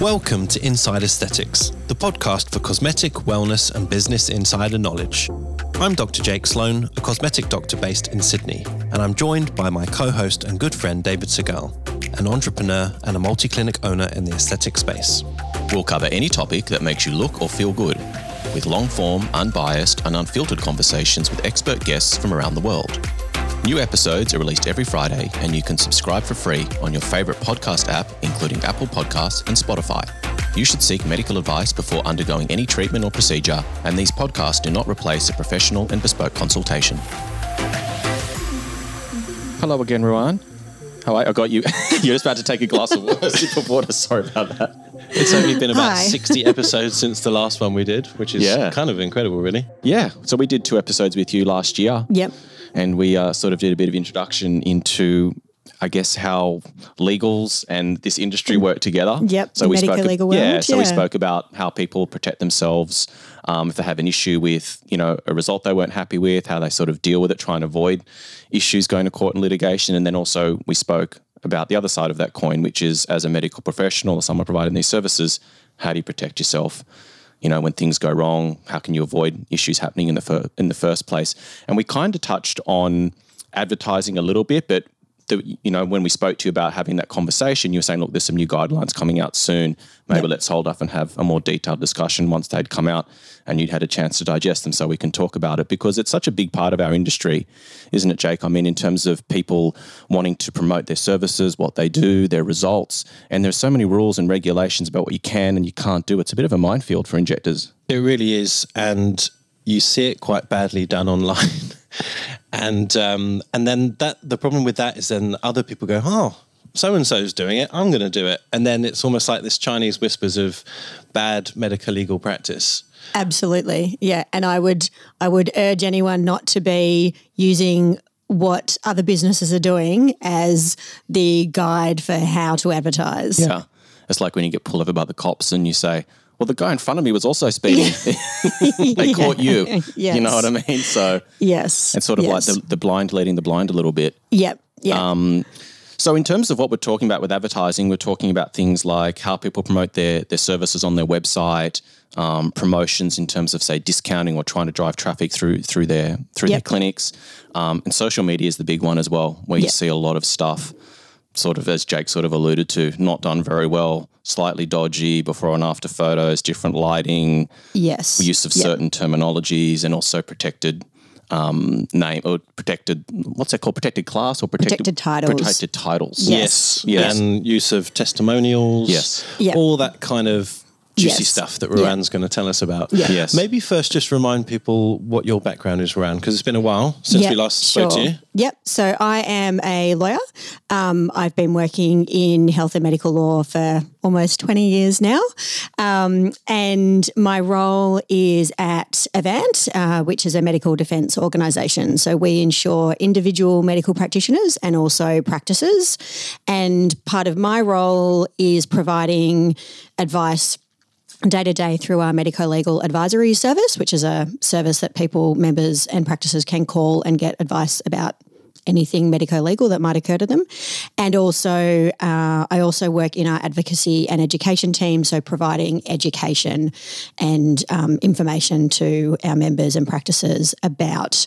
Welcome to Inside Aesthetics, the podcast for cosmetic, wellness, and business insider knowledge. I'm Dr. Jake Sloane, a cosmetic doctor based in Sydney, and I'm joined by my co host and good friend David Segal, an entrepreneur and a multi clinic owner in the aesthetic space. We'll cover any topic that makes you look or feel good, with long form, unbiased, and unfiltered conversations with expert guests from around the world. New episodes are released every Friday, and you can subscribe for free on your favorite podcast app, including Apple Podcasts and Spotify. You should seek medical advice before undergoing any treatment or procedure, and these podcasts do not replace a professional and bespoke consultation. Hello again, Ruan. How are you? I got you. You're just about to take a glass of water, sip of water. Sorry about that. It's only been about Hi. 60 episodes since the last one we did, which is Yeah. kind of incredible, really. Yeah, so we did two episodes with you last year. Yep. And we uh, sort of did a bit of introduction into I guess how legals and this industry work together. Yep, So we spoke. legal yeah. world, So we spoke about how people protect themselves um, if they have an issue with you know a result they weren't happy with, how they sort of deal with it, try and avoid issues going to court and litigation, and then also we spoke about the other side of that coin, which is as a medical professional or someone providing these services, how do you protect yourself? You know when things go wrong how can you avoid issues happening in the fir- in the first place? And we kind of touched on advertising a little bit but the, you know when we spoke to you about having that conversation you were saying look there's some new guidelines coming out soon. Maybe let's hold off and have a more detailed discussion once they'd come out and you'd had a chance to digest them so we can talk about it. Because it's such a big part of our industry isn't it jake? I mean in terms of people wanting to promote their services what they do their results and there's so many rules and regulations about what you can and you can't do. It's a bit of a minefield for injectors. It really is, and you see it quite badly done online. and um, and then that the problem with that is then other people go, oh, so and so's doing it, I'm going to do it, and then it's almost like this Chinese whispers of bad medical legal practice. Absolutely. Yeah. And I would I would urge anyone not to be using what other businesses are doing as the guide for how to advertise. Yeah. It's like when you get pulled over by the cops and you say, well, the guy in front of me was also speeding. they caught you. You know what I mean? So Yes. it's sort of yes. like the, the blind leading the blind a little bit. Yep. Yeah. Um, So in terms of what we're talking about with advertising, we're talking about things like how people promote their their services on their website, um, promotions in terms of say discounting or trying to drive traffic through through their through their clinics, um, and social media is the big one as well, where you see a lot of stuff, sort of as Jake sort of alluded to, not done very well, slightly dodgy before and after photos, different lighting, yes. use of Yep. certain terminologies, and also protected um, name or protected what's that called? Protected class or protected, Protected titles. Protected titles. Yes. Yes. and use of testimonials. Yes. Yeah. all that kind of juicy Yes. stuff that Yeah. Going to tell us about. Yeah. Yes. Maybe first just remind people what your background is, Rowan, because it's been a while since we last spoke to you. Yep. So I am a lawyer. Um, I've been working in health and medical law for almost 20 years now. Um, and my role is at Avant, uh, which is a medical defence organisation. So we insure individual medical practitioners and also practices. And part of my role is providing advice day to day through our medico legal advisory service, which is a service that people, members, and practices can call and get advice about anything medico legal that might occur to them. And also, uh, I also work in our advocacy and education team, so providing education and um, information to our members and practices about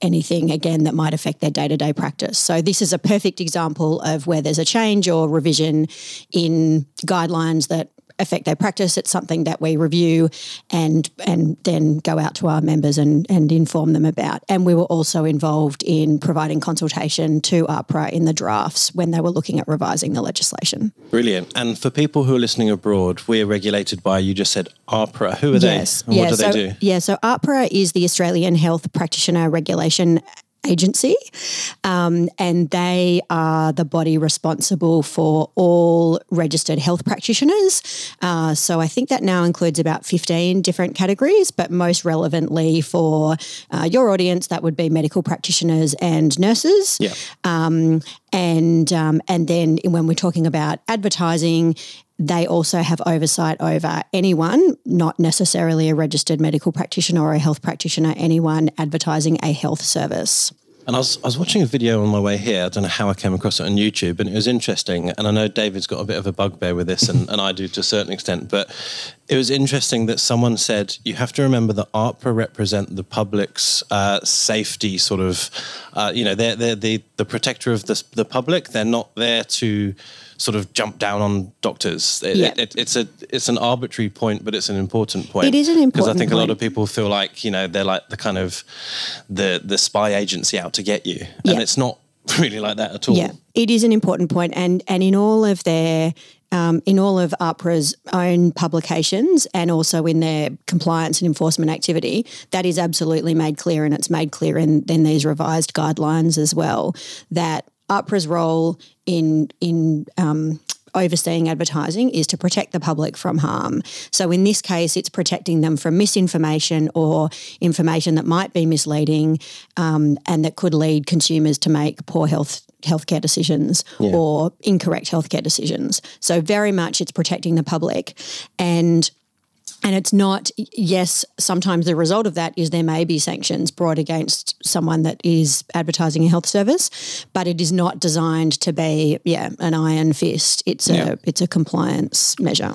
anything again that might affect their day-to-day practice. So this is a perfect example of where there's a change or revision in guidelines that affect their practice. It's something that we review and and then go out to our members and, and inform them about. And we were also involved in providing consultation to AHPRA in the drafts when they were looking at revising the legislation. Brilliant. And for people who are listening abroad, we're regulated by, you just said AHPRA. Who are they? And what do so, they do? Yeah, so AHPRA is the Australian Health Practitioner Regulation Agency, um, and they are the body responsible for all registered health practitioners. Uh, so I think that now includes about 15 different categories, but most relevantly for uh, your audience, that would be medical practitioners and nurses. Yeah. And um, and then when we're talking about advertising, they also have oversight over anyone, not necessarily a registered medical practitioner or a health practitioner, anyone advertising a health service. And I was, I was watching a video on my way here. I don't know how I came across it on YouTube, and it was interesting. And I know David's got a bit of a bugbear with this, and, and I do to a certain extent. But it was interesting that someone said you have to remember that AHPRA represent the public's uh, safety, sort of. Uh, you know, they're, they're the, the protector of the, the public. They're not there to sort of jump down on doctors. It, Yeah. it, it, it's a it's an arbitrary point, but it's an important point. It is an important because I think a lot of people feel like you know they're like the kind of the the spy agency out to get you, and it's not really like that at all. Yeah, it is an important point, and and in all of their um, in all of AHPRA's own publications and also in their compliance and enforcement activity, that is absolutely made clear, and it's made clear in, in these revised guidelines as well that AHPRA's role in in um, overseeing advertising is to protect the public from harm. So in this case, it's protecting them from misinformation or information that might be misleading um, and that could lead consumers to make poor health healthcare decisions or incorrect healthcare decisions. So very much it's protecting the public and and it's not, yes, sometimes the result of that is there may be sanctions brought against someone that is advertising a health service, but it is not designed to be, yeah, an iron fist. It's a Yeah. it's a compliance measure.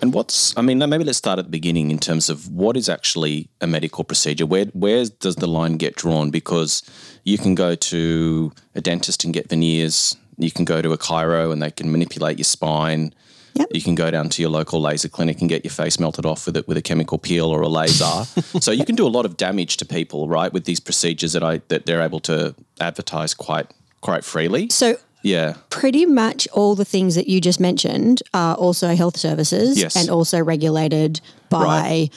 And what's, I mean, maybe let's start at the beginning in terms of what is actually a medical procedure. Where where does the line get drawn? Because you can go to a dentist and get veneers. You can go to a chiro and they can manipulate your spine. Yep. You can go down to your local laser clinic and get your face melted off with it with a chemical peel or a laser. so you can do a lot of damage to people, right, with these procedures that I that they're able to advertise quite quite freely. So Yeah. pretty much all the things that you just mentioned are also health services Yes. and also regulated by Right.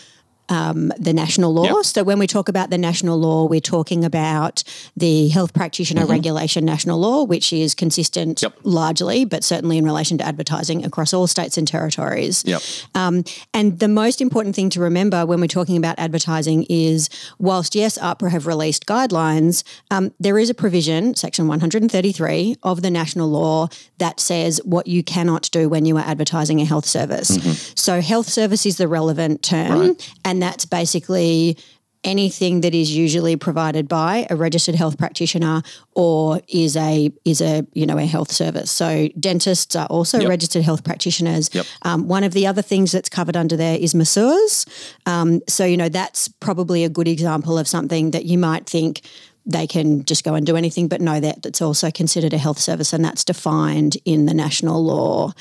Um, the national law. Yep. So when we talk about the national law, we're talking about the health practitioner regulation national law, which is consistent Yep. largely, but certainly in relation to advertising across all states and territories. Yep. Um, and the most important thing to remember when we're talking about advertising is whilst, yes, AHPRA have released guidelines, um, there is a provision, section 133 of the national law, that says what you cannot do when you are advertising a health service. So, health service is the relevant term, and that's basically anything that is usually provided by a registered health practitioner or is a is a you know a health service. So dentists are also Yep. registered health practitioners. Yep. Um, one of the other things that's covered under there is masseurs. Um, so you know that's probably a good example of something that you might think they can just go and do anything, but no, that that's also considered a health service, and that's defined in the national law.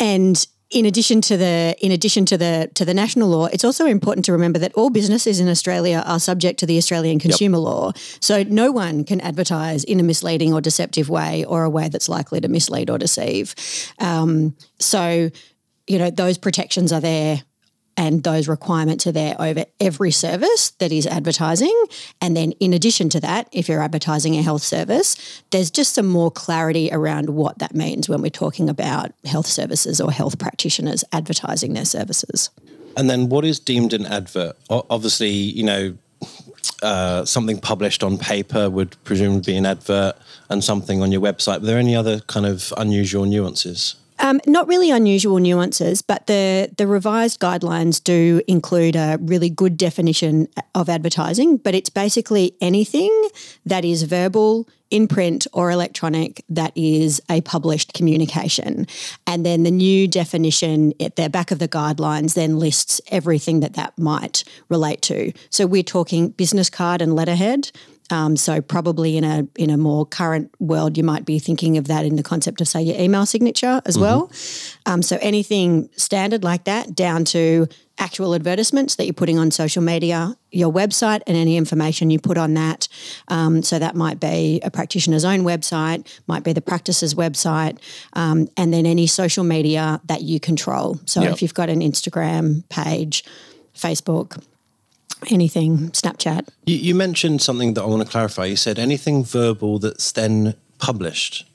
And in addition to the in addition to the to the national law, it's also important to remember that all businesses in Australia are subject to the Australian consumer law. So no one can advertise in a misleading or deceptive way or a way that's likely to mislead or deceive. Um, so you know those protections are there and those requirements are there over every service that is advertising. And then, in addition to that, if you're advertising a health service, there's just some more clarity around what that means when we're talking about health services or health practitioners advertising their services. And then what is deemed an advert? Obviously, you know, uh, something published on paper would presumably be an advert, and something on your website. Are there any other kind of unusual nuances? Um, not really unusual nuances, but the the revised guidelines do include a really good definition of advertising. But it's basically anything that is verbal, in print, or electronic that is a published communication. And then the new definition at the back of the guidelines then lists everything that that might relate to. So we're talking business card and letterhead. Um, so probably in a in a more current world, you might be thinking of that in the concept of say your email signature as well. Um, so anything standard like that, down to actual advertisements that you're putting on social media, your website, and any information you put on that. Um, so that might be a practitioner's own website, might be the practice's website, um, and then any social media that you control. So Yep. if you've got an Instagram page, Facebook, anything, Snapchat. You, you mentioned something that I want to clarify. You said anything verbal that's then published.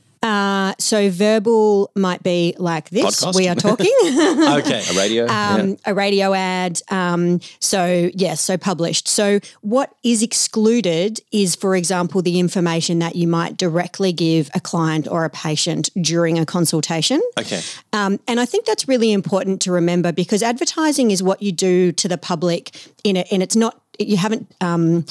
So verbal might be like this. Podcast? We are talking. Okay. A radio. yeah. um, a radio ad. Um, so, yes, so published. So, what is excluded is, for example, the information that you might directly give a client or a patient during a consultation. Okay. Um, and I think that's really important to remember because advertising is what you do to the public in it, and it's not you haven't um,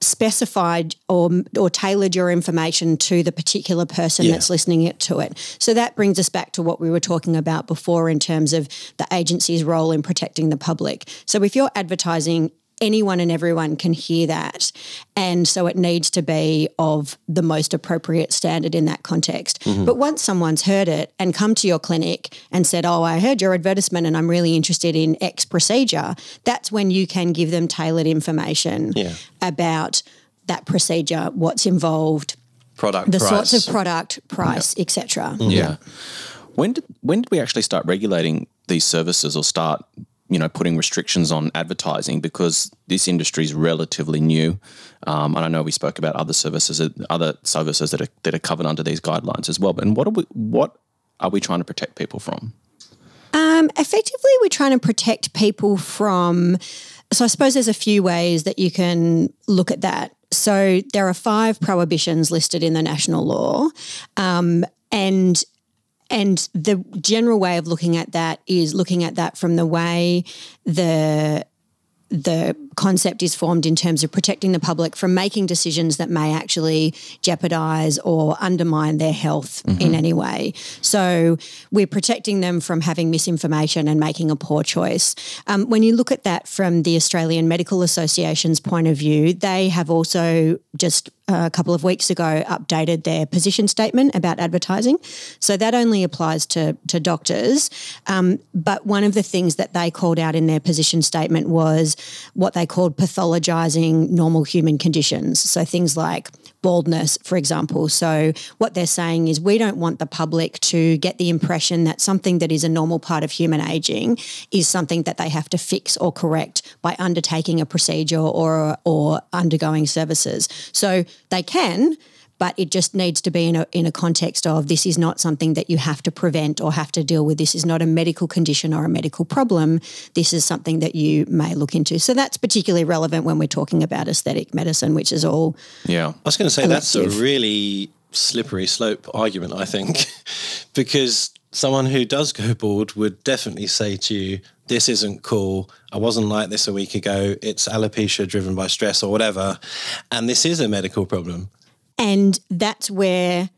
specified or or tailored your information to the particular person Yeah. that's listening it to it. So that brings us back to what we were talking about before in terms of the agency's role in protecting the public. So if you're advertising anyone and everyone can hear that and so it needs to be of the most appropriate standard in that context mm-hmm. but once someone's heard it and come to your clinic and said oh i heard your advertisement and i'm really interested in x procedure that's when you can give them tailored information Yeah. about that procedure what's involved Product the price. sorts of product price etc mm-hmm. Yeah. When did when did we actually start regulating these services or start, you know, putting restrictions on advertising? Because this industry is relatively new, um, and I know we spoke about other services, other services that are that are covered under these guidelines as well. And what are we what are we trying to protect people from? Um, effectively, we're trying to protect people from. So I suppose there's a few ways that you can look at that. So there are five prohibitions listed in the national law, um, and and the general way of looking at that is looking at that from the way the the concept is formed in terms of protecting the public from making decisions that may actually jeopardize or undermine their health in any way. So we're protecting them from having misinformation and making a poor choice. Um, when you look at that from the Australian Medical Association's point of view, they have also just a couple of weeks ago updated their position statement about advertising. So that only applies to, to doctors. Um, but one of the things that they called out in their position statement was what they called pathologizing normal human conditions. So things like baldness, for example. So what they're saying is we don't want the public to get the impression that something that is a normal part of human aging is something that they have to fix or correct by undertaking a procedure or or undergoing services. So they can but it just needs to be in a, in a context of this is not something that you have to prevent or have to deal with. This is not a medical condition or a medical problem. This is something that you may look into. So that's particularly relevant when we're talking about aesthetic medicine, which is all Yeah. I was going to say that's a really slippery slope argument, I think, because someone who does go bald would definitely say to you, This isn't cool. I wasn't like this a week ago. It's alopecia driven by stress or whatever. And this is a medical problem. And that's where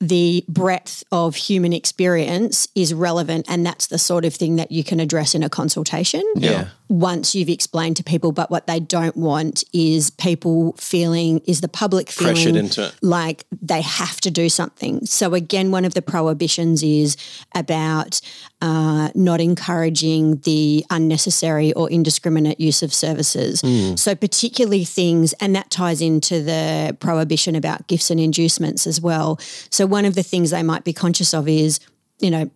the breadth of human experience is relevant. And that's the sort of thing that you can address in a consultation. Yeah. Once you've explained to people, but what they don't want is people feeling, is the public feeling Pressured into it. like they have to do something. So, again, one of the prohibitions is about uh, not encouraging the unnecessary or indiscriminate use of services. So, particularly things, and that ties into the prohibition about gifts and inducements as well. So, one of the things they might be conscious of is, you know,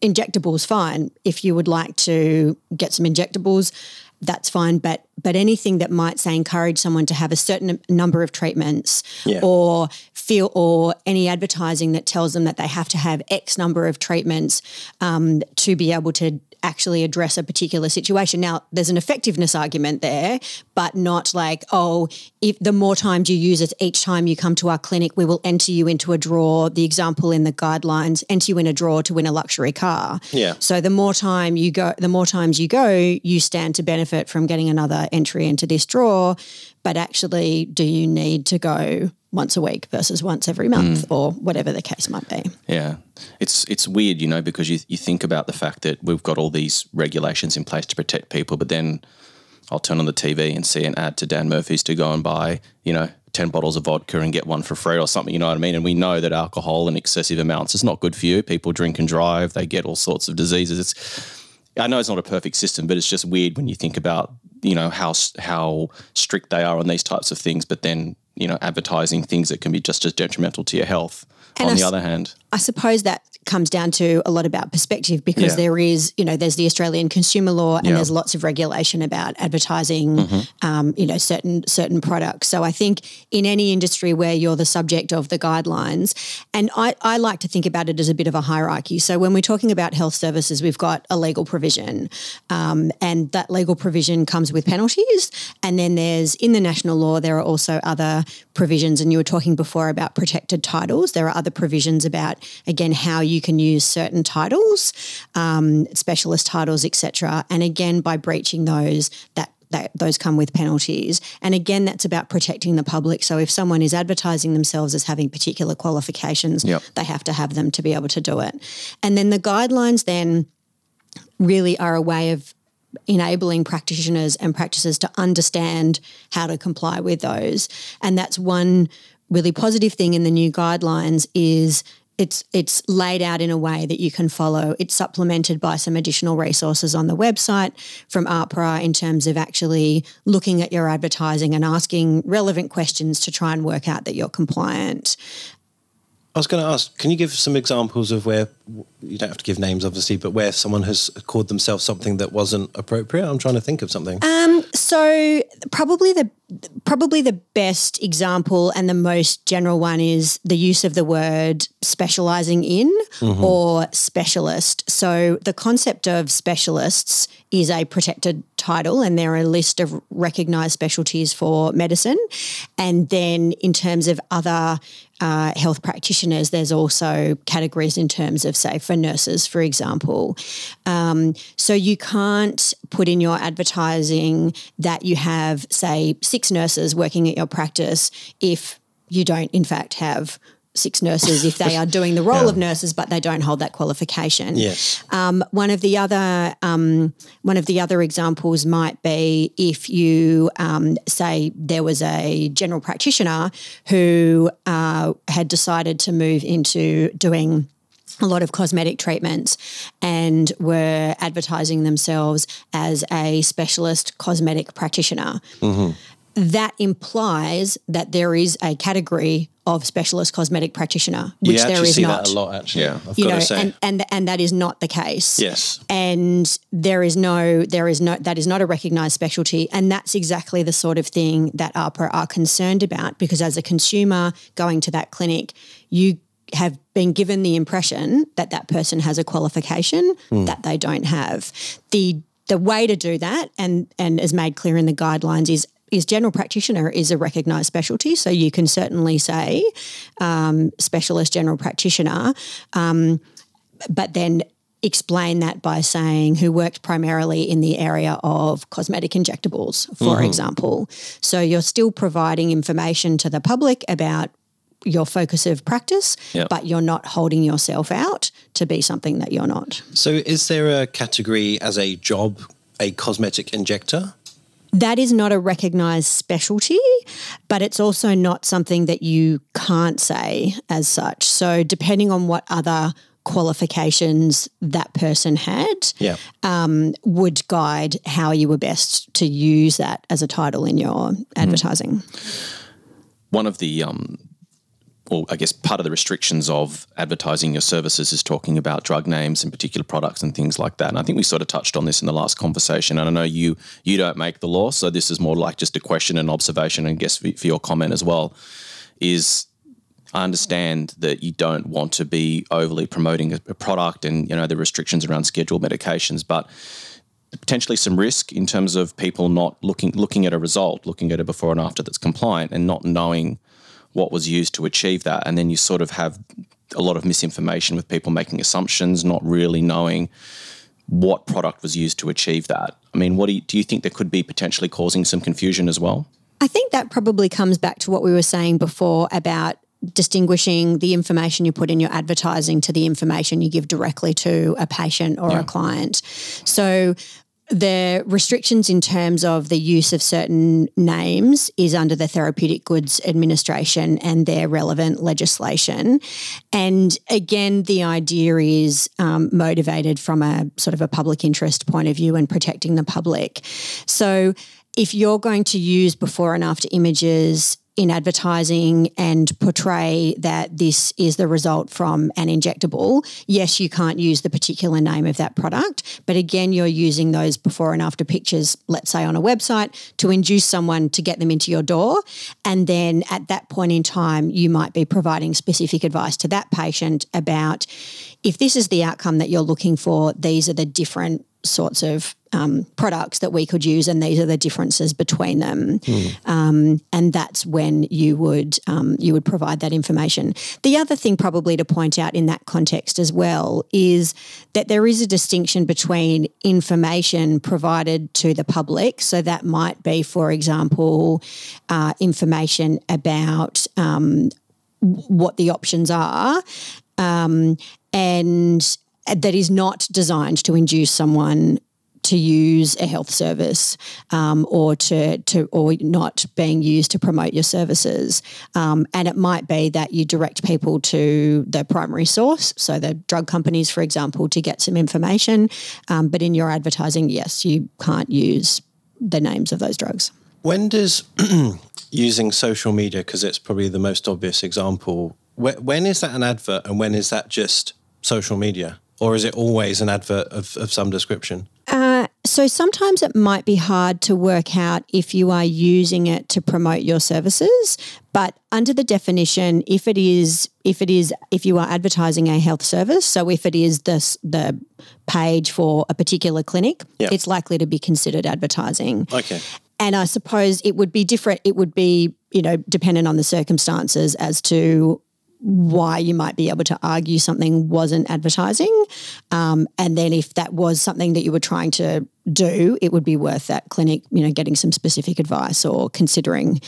injectables fine if you would like to get some injectables that's fine but but anything that might say encourage someone to have a certain number of treatments Yeah. or feel or any advertising that tells them that they have to have x number of treatments um, to be able to actually address a particular situation now there's an effectiveness argument there but not like oh if the more times you use it each time you come to our clinic we will enter you into a draw. the example in the guidelines enter you in a draw to win a luxury car Yeah. so the more time you go the more times you go you stand to benefit from getting another entry into this draw. but actually do you need to go once a week versus once every month mm. or whatever the case might be Yeah, it's it's weird, you know, because you you think about the fact that we've got all these regulations in place to protect people, but then I'll turn on the TV and see an ad to Dan Murphy's to go and buy, you know, ten bottles of vodka and get one for free or something. You know what I mean? And we know that alcohol in excessive amounts is not good for you. People drink and drive; they get all sorts of diseases. It's I know it's not a perfect system, but it's just weird when you think about you know how how strict they are on these types of things, but then you know advertising things that can be just as detrimental to your health. And on I the s- other hand, I suppose that comes down to a lot about perspective because Yeah. there is, you know, there's the Australian consumer law and Yeah. there's lots of regulation about advertising, um, you know, certain certain products. So I think in any industry where you're the subject of the guidelines, and I, I like to think about it as a bit of a hierarchy. So when we're talking about health services, we've got a legal provision, um, and that legal provision comes with penalties. And then there's in the national law there are also other provisions. And you were talking before about protected titles. There are other provisions about again how you can use certain titles, um, specialist titles, etc. And again, by breaching those, that that those come with penalties. And again, that's about protecting the public. So if someone is advertising themselves as having particular qualifications, Yep. they have to have them to be able to do it. And then the guidelines then really are a way of enabling practitioners and practices to understand how to comply with those. And that's one really positive thing in the new guidelines is it's it's laid out in a way that you can follow. It's supplemented by some additional resources on the website from AHPRA in terms of actually looking at your advertising and asking relevant questions to try and work out that you're compliant. I was going to ask, can you give some examples of where you don't have to give names, obviously, but where someone has called themselves something that wasn't appropriate? I'm trying to think of something. So probably the probably the best example and the most general one is the use of the word specializing in or specialist. So the concept of specialists is a protected title and there are a list of recognized specialties for medicine. And then in terms of other uh, health practitioners, there's also categories in terms of, say, for nurses, for example. Um, so you can't put in your advertising that you have, say, six nurses working at your practice if you don't, in fact, have six nurses if they are doing the role of nurses but they don't hold that qualification. Yes. Um, one of the other um, one of the other examples might be if you um, say there was a general practitioner who uh, had decided to move into doing a lot of cosmetic treatments and were advertising themselves as a specialist cosmetic practitioner. Mm-hmm. That implies that there is a category of specialist cosmetic practitioner, which you there actually is see not that a lot, actually. Yeah. I've you got know, to say. and, and and that is not the case. yes. And there is no, there is no, that is not a recognised specialty, and that's exactly the sort of thing that AHPRA are concerned about. Because as a consumer going to that clinic, you have been given the impression that that person has a qualification that they don't have. The the way to do that, and and as made clear in the guidelines, is is general practitioner is a recognised specialty. So you can certainly say um, specialist general practitioner, um, but then explain that by saying who worked primarily in the area of cosmetic injectables, for example. So you're still providing information to the public about your focus of practice, Yep. but you're not holding yourself out to be something that you're not. So is there a category as a job, a cosmetic injector? That is not a recognised specialty, but it's also not something that you can't say as such. So, depending on what other qualifications that person had, Yeah. would guide how you were best to use that as a title in your advertising. one of the um, or I guess part of the restrictions of advertising your services is talking about drug names and particular products and things like that. And I think we sort of touched on this in the last conversation. And I know you you don't make the law, so this is more like just a question and observation, and guess for, for your comment as well. Is I understand that you don't want to be overly promoting a, a product and you know the restrictions around scheduled medications, but potentially some risk in terms of people not looking looking at a result, looking at a before and after that's compliant, and not knowing what was used to achieve that, and then you sort of have a lot of misinformation with people making assumptions, not really knowing what product was used to achieve that. I mean, what do you, do you think that could be potentially causing some confusion as well? I think that probably comes back to what we were saying before about distinguishing the information you put in your advertising to the information you give directly to a patient or a client. So the restrictions in terms of the use of certain names is under the Therapeutic Goods Administration and their relevant legislation. And again, the idea is um, motivated from a sort of a public interest point of view and protecting the public. So if you're going to use before and after images in advertising and portray that this is the result from an injectable, yes, you can't use the particular name of that product. But again, you're using those before and after pictures, let's say on a website, to induce someone to get them into your door. And then at that point in time, you might be providing specific advice to that patient about if this is the outcome that you're looking for, these are the different sorts of um, products that we could use, and these are the differences between them. Um, and that's when you would um, you would provide that information. The other thing, probably to point out in that context as well, is that there is a distinction between information provided to the public. So that might be, for example, uh, information about um, what the options are, um, and that is not designed to induce someone to use a health service um, or to to or not being used to promote your services. Um, and it might be that you direct people to the primary source, so the drug companies, for example, to get some information. Um, but in your advertising, yes, you can't use the names of those drugs. When does using social media, because it's probably the most obvious example, wh- when is that an advert and when is that just social media? Or is it always an advert of, of some description? Uh, so sometimes it might be hard to work out if you are using it to promote your services, but under the definition, if it is if it is if you are advertising a health service, so if it is the the page for a particular clinic, Yeah. it's likely to be considered advertising. Okay. And I suppose it would be different. It would be, you know, dependent on the circumstances as to why you might be able to argue something wasn't advertising. Um, and then if that was something that you were trying to do, it would be worth that clinic, you know, getting some specific advice or considering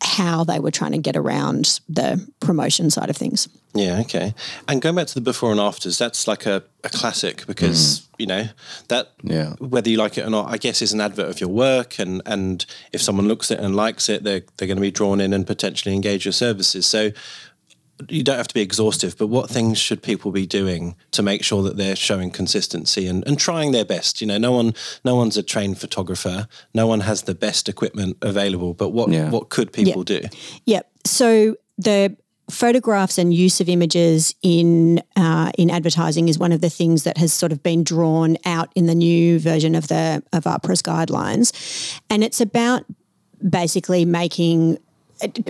how they were trying to get around the promotion side of things. Yeah, okay. And going back to the before and afters, that's like a, a classic because, you know, that Yeah. whether you like it or not, I guess is an advert of your work and and if someone looks at it and likes it, they're they're going to be drawn in and potentially engage your services. So you don't have to be exhaustive, but what things should people be doing to make sure that they're showing consistency and, and trying their best? You know, no one no one's a trained photographer, no one has the best equipment available, but what Yeah. what could people do? Yep. So the photographs and use of images in uh, in advertising is one of the things that has sort of been drawn out in the new version of the of AHPRA's guidelines, and it's about basically making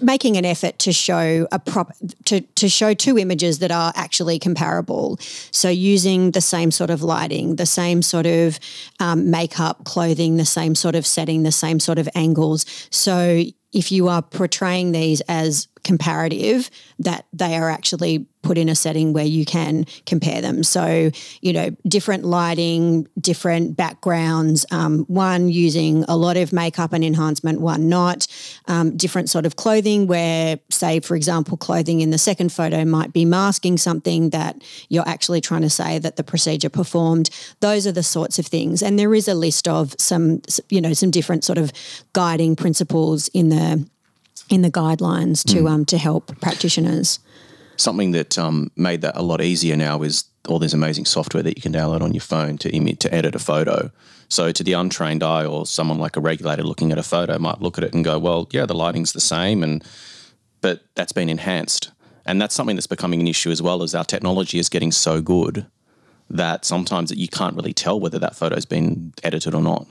making an effort to show a prop to, to show two images that are actually comparable. So using the same sort of lighting the same sort of um, makeup clothing the same sort of setting the same sort of angles. So if you are portraying these as comparative that they are actually put in a setting where you can compare them. So you know different lighting different backgrounds um, one using a lot of makeup and enhancement one not. Um, different sort of clothing where say for example clothing in the second photo might be masking something that you're actually trying to say that the procedure performed. Those are the sorts of things. And there is a list of some you know some different sort of guiding principles in the in the guidelines to um to help practitioners Something that um, made that a lot easier now is all this amazing software that you can download on your phone to imi- to edit a photo. So to the untrained eye or someone like a regulator looking at a photo might look at it and go, "Well, yeah, the lighting's the same," and but that's been enhanced, and that's something that's becoming an issue as well. As our technology is getting so good that sometimes you can't really tell whether that photo's been edited or not.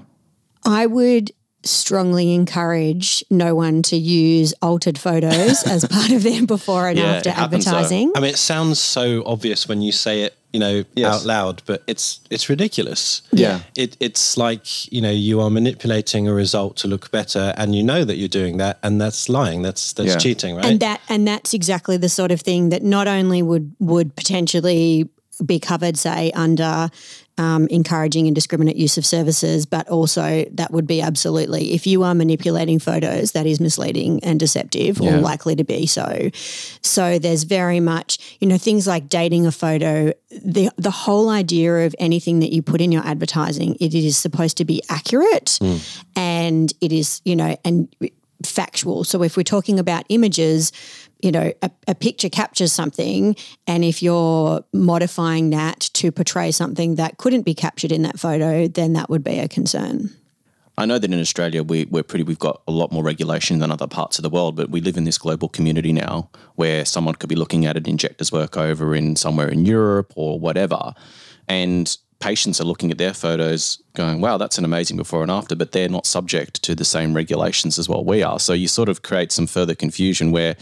I would strongly encourage no one to use altered photos as part of their before and Yeah, after it happens, though. advertising. I mean, it sounds so obvious when you say it, you know, Yes. out loud, but it's it's ridiculous. Yeah. It, it's like you know you are manipulating a result to look better, and you know that you're doing that, and that's lying. That's that's Yeah. cheating, right? And that and that's exactly the sort of thing that not only would would potentially be covered, say, under um, encouraging indiscriminate use of services, but also that would be absolutely if you are manipulating photos, that is misleading and deceptive, Yeah. or likely to be so. So there's very much, you know, things like dating a photo. The the whole idea of anything that you put in your advertising, it is supposed to be accurate, and it is, you know, and factual. So if we're talking about images, you know, a, a picture captures something, and if you're modifying that to portray something that couldn't be captured in that photo, then that would be a concern. I know that in Australia we, we're pretty we've got a lot more regulation than other parts of the world, but we live in this global community now where someone could be looking at an injector's work over in somewhere in Europe or whatever. And patients are looking at their photos going, wow, that's an amazing before and after, but they're not subject to the same regulations as what we are. So you sort of create some further confusion where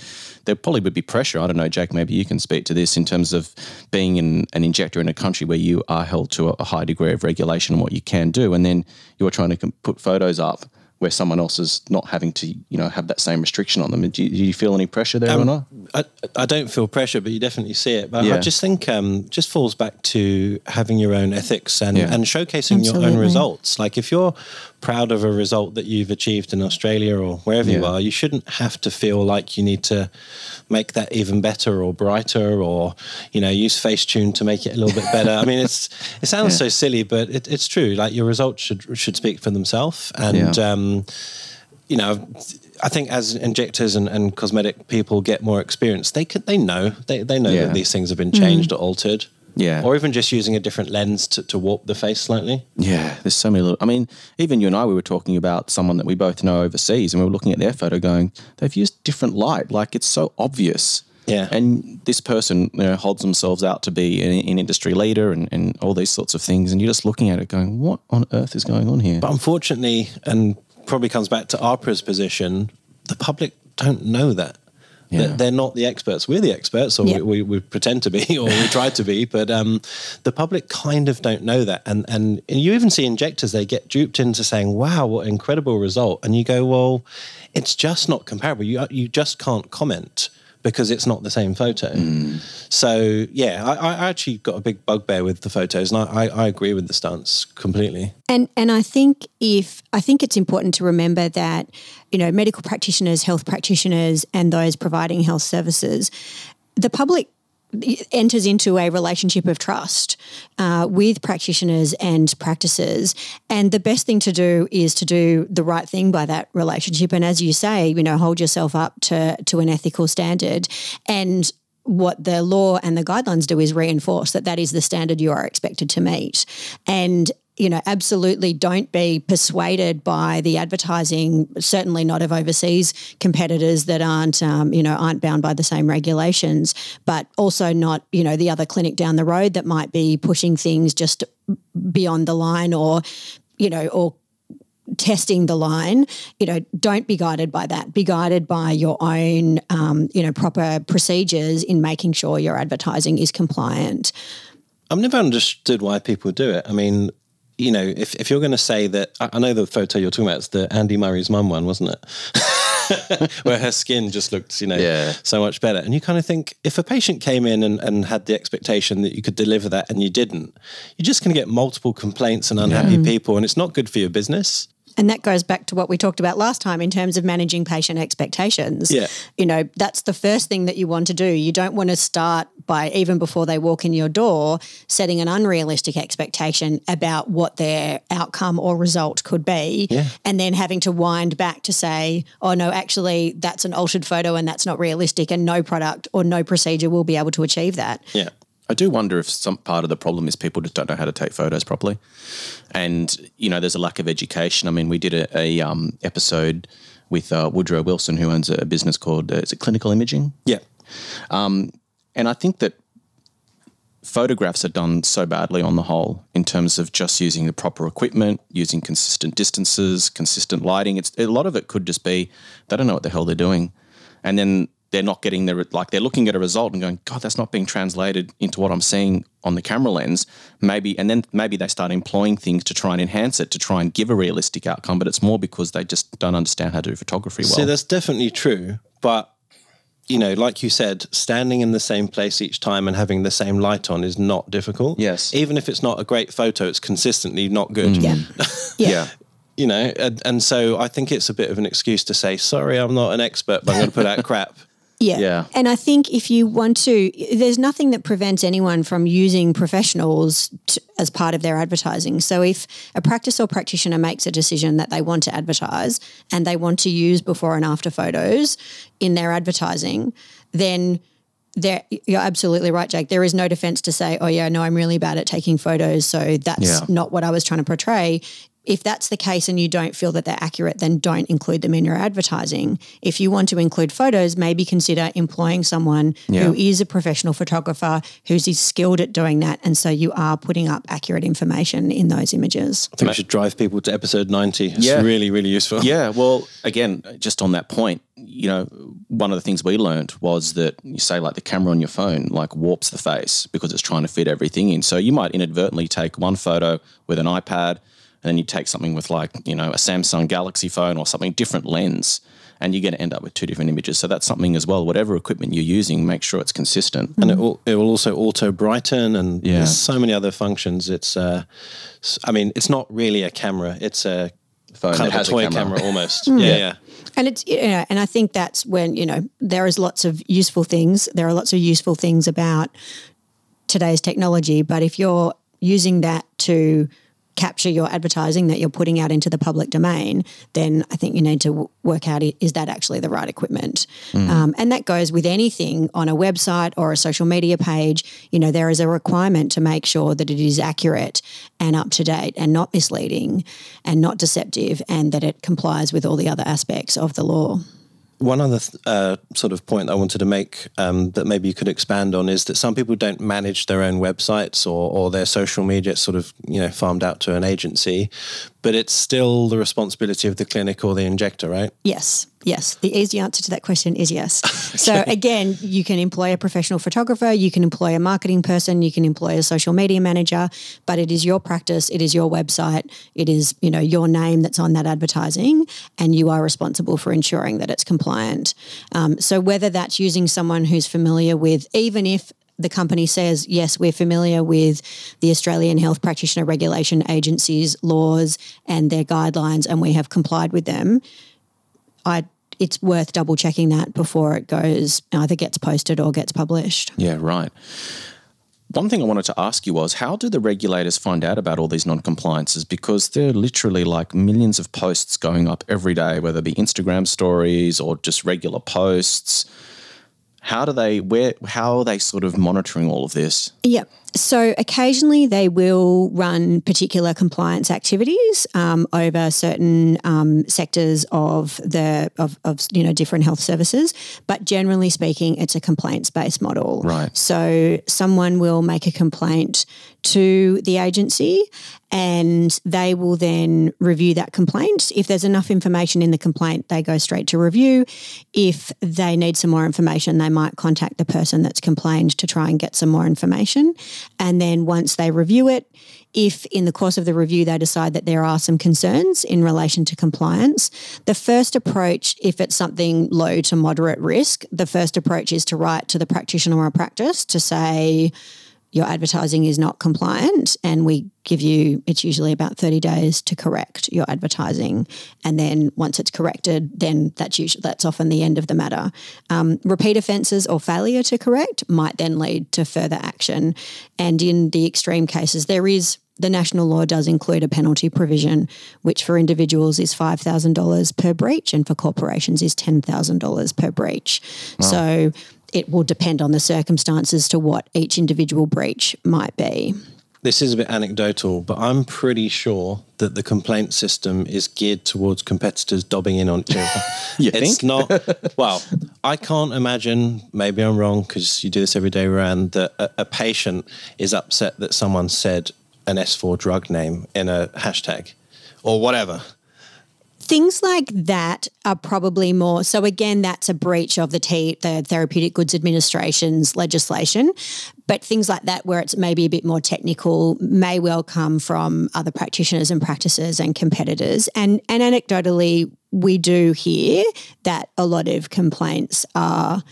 there probably would be pressure. I don't know, Jake, maybe you can speak to this in terms of being in, an injector in a country where you are held to a, high degree of regulation and what you can do. And then you're trying to put photos up where someone else is not having to, you know, have that same restriction on them. Do you, do you feel any pressure there um, or not? I, I, don't feel pressure, but you definitely see it. But yeah. I just think um, just falls back to having your own ethics and, yeah. and showcasing Absolutely. your own results. Like if you're proud of a result that you've achieved in Australia or wherever yeah. you are, you shouldn't have to feel like you need to make that even better or brighter or, you know, use Facetune to make it a little bit better. I mean, it's it sounds yeah. so silly, but it, it's true. Like your results should should speak for themselves. And, yeah. Um, you know, I think as injectors and, and, cosmetic people get more experience, they could they know they, they know that these things have been changed mm. or altered. Yeah. Or even just using a different lens to, to warp the face slightly. Yeah, there's so many little. I mean, even you and I, we were talking about someone that we both know overseas, and we were looking at their photo going, they've used different light. Like it's so obvious. Yeah. And this person you know, holds themselves out to be an, an industry leader and, and all these sorts of things. And you're just looking at it going, what on earth is going on here? But unfortunately, and probably comes back to AHPRA's position, the public don't know that. Yeah. They're, not the experts. We're the experts, or yeah. we, we, we, pretend to be, or we try to be. But um, the public kind of don't know that. And, and you even see injectors, they get duped into saying, wow, what incredible result. And you go, well, it's just not comparable. You, you just can't comment because it's not the same photo. Mm. So yeah, I, I, actually got a big bugbear with the photos, and I, I, agree with the stance completely. And and I think if I think it's important to remember that you know medical practitioners, health practitioners, and those providing health services, the public enters into a relationship of trust uh, with practitioners and practices. And the best thing to do is to do the right thing by that relationship. And as you say, you know, hold yourself up to, to an ethical standard. And what the law and the guidelines do is reinforce that that is the standard you are expected to meet. And you know, absolutely don't be persuaded by the advertising. Certainly not of overseas competitors that aren't, um, you know, aren't bound by the same regulations. But also not, you know, the other clinic down the road that might be pushing things just beyond the line, or, you know, or testing the line. You know, don't be guided by that. Be guided by your own, um, you know, proper procedures in making sure your advertising is compliant. I've never understood why people do it. I mean, you know, if, if you're going to say that, I know the photo you're talking about is the Andy Murray's mum one, wasn't it? Where her skin just looked, you know, yeah. so much better. And you kind of think if a patient came in and, and had the expectation that you could deliver that and you didn't, you're just going to get multiple complaints and unhappy yeah. people, and it's not good for your business. And that goes back to what we talked about last time in terms of managing patient expectations. Yeah. You know, that's the first thing that you want to do. You don't want to start by, even before they walk in your door, setting an unrealistic expectation about what their outcome or result could be. Yeah. And then having to wind back to say, oh, no, actually, that's an altered photo and that's not realistic, and no product or no procedure will be able to achieve that. Yeah. I do wonder if some part of the problem is people just don't know how to take photos properly, and you know, there's a lack of education. I mean, we did a, a um, episode with uh, Woodrow Wilson, who owns a business called uh, is it Clinical Imaging? Yeah, um, and I think that photographs are done so badly on the whole in terms of just using the proper equipment, using consistent distances, consistent lighting. It's a lot of it could just be they don't know what the hell they're doing, and then they're not getting the like they're looking at a result and going, God, that's not being translated into what I'm seeing on the camera lens. Maybe and then maybe they start employing things to try and enhance it to try and give a realistic outcome, but it's more because they just don't understand how to do photography well. So that's definitely true, but you know, like you said, standing in the same place each time and having the same light on is not difficult. Yes. Even if it's not a great photo, it's consistently not good. Mm. Yeah. yeah. You know, and, and so I think it's a bit of an excuse to say, sorry, I'm not an expert, but I'm going to put out crap. Yeah. yeah. And I think if you want to, there's nothing that prevents anyone from using professionals to, as part of their advertising. So if a practice or practitioner makes a decision that they want to advertise and they want to use before and after photos in their advertising, then there you're absolutely right jake there is no defense to say oh yeah no i'm really bad at taking photos so that's yeah. not what i was trying to portray if that's the case and you don't feel that they're accurate, then don't include them in your advertising. If you want to include photos, maybe consider employing someone Yeah. who is a professional photographer who's is skilled at doing that. And so you are putting up accurate information in those images. I think we should drive people to episode 90. It's Yeah. really, really useful. Yeah, well, again, just on that point, you know, one of the things we learned was that you say like the camera on your phone like warps the face because it's trying to fit everything in. So you might inadvertently take one photo with an iPad and then you take something with like, you know, a Samsung Galaxy phone or something different lens and you're going to end up with two different images. So that's something as well. Whatever equipment you're using, make sure it's consistent. and it will it will also auto brighten and Yeah. there's so many other functions. It's uh, s- I mean, it's not really a camera. It's a Phone kind of a has a toy camera. camera, almost. yeah, yeah. And it's you know, and I think that's when you know there is lots of useful things. There are lots of useful things about today's technology, but if you're using that to capture your advertising that you're putting out into the public domain, then I think you need to w- work out is that actually the right equipment. Um, and that goes with anything on a website or a social media page. You know, there is a requirement to make sure that it is accurate and up to date and not misleading and not deceptive and that it complies with all the other aspects of the law. One other th- uh, sort of point I wanted to make um, that maybe you could expand on is that some people don't manage their own websites or, or their social media. It's sort of you know farmed out to an agency, but it's still the responsibility of the clinic or the injector, right? Yes, yes. The easy answer to that question is yes. So again, you can employ a professional photographer, you can employ a marketing person, you can employ a social media manager, but it is your practice, it is your website, it is, you know, your name that's on that advertising and you are responsible for ensuring that it's compliant. Um, so whether that's using someone who's familiar with even if the company says, yes, we're familiar with the Australian Health Practitioner Regulation Agency's laws and their guidelines, and we have complied with them. I it's worth double checking that before it goes either gets posted or gets published. Yeah, right. One thing I wanted to ask you was how do the regulators find out about all these non compliances? Because there are literally like millions of posts going up every day, whether it be Instagram stories or just regular posts. How do they where how are they sort of monitoring all of this? Yep. So occasionally they will run particular compliance activities um, over certain um, sectors of the of, of you know different health services, but generally speaking, it's a complaints based model. Right. So someone will make a complaint to the agency, and they will then review that complaint. If there's enough information in the complaint, they go straight to review. If they need some more information, they might contact the person that's complained to try and get some more information. And then once they review it, if in the course of the review they decide that there are some concerns in relation to compliance, the first approach, if it's something low to moderate risk, the first approach is to write to the practitioner or practice to say, your advertising is not compliant and we give you it's usually about 30 days to correct your advertising. And then once it's corrected then that's usually that's often the end of the matter. Um, repeat offences or failure to correct might then lead to further action. And in the extreme cases there is the national law does include a penalty provision, which for individuals is $5,000 per breach and for corporations is $10,000 per breach. So it will depend on the circumstances to what each individual breach might be. This is a bit anecdotal, but I'm pretty sure that the complaint system is geared towards competitors dobbing in on each other. You it's think? not. Well, I can't imagine. Maybe I'm wrong because you do this every day, Rand. That a, a patient is upset that someone said an S4 drug name in a hashtag or whatever. Things like that are probably more. So again, that's a breach of the T, the Therapeutic Goods Administration's legislation. But things like that, where it's maybe a bit more technical, may well come from other practitioners and practices and competitors. And and anecdotally, we do hear that a lot of complaints are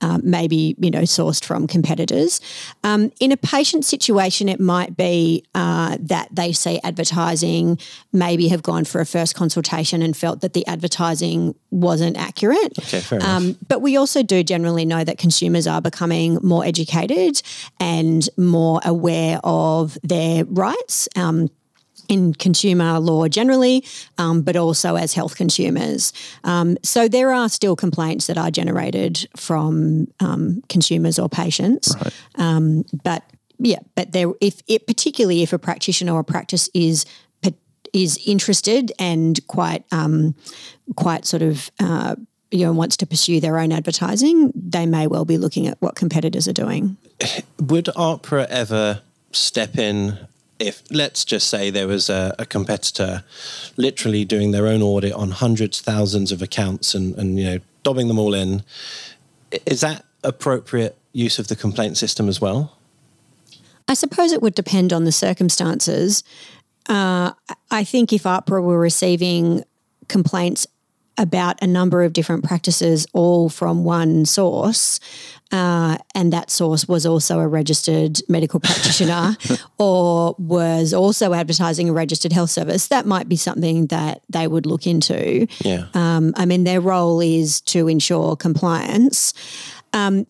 um, maybe you know sourced from competitors. Um, in a patient situation, it might be uh, that they see advertising, maybe have gone for a first consultation and felt that the advertising wasn't accurate. Okay, fair enough. Um, but we also do generally know that consumers are becoming more educated and more aware of their rights. Um, in consumer law generally, um, but also as health consumers. Um, so there are still complaints that are generated from um, consumers or patients. Um, but yeah, but there, if it particularly if a practitioner or practice is is interested and quite um, quite sort of uh, you know wants to pursue their own advertising, they may well be looking at what competitors are doing. Would AHPRA ever step in if, let's just say, there was a, a, competitor literally doing their own audit on hundreds, thousands of accounts and, and you know dobbing them all in? Is that appropriate use of the complaint system as well? I suppose it would depend on the circumstances. Uh, I think if AHPRA were receiving complaints about a number of different practices, all from one source, uh, and that source was also a registered medical practitioner or was also advertising a registered health service, that might be something that they would look into. Yeah. Um, I mean, their role is to ensure compliance. Um,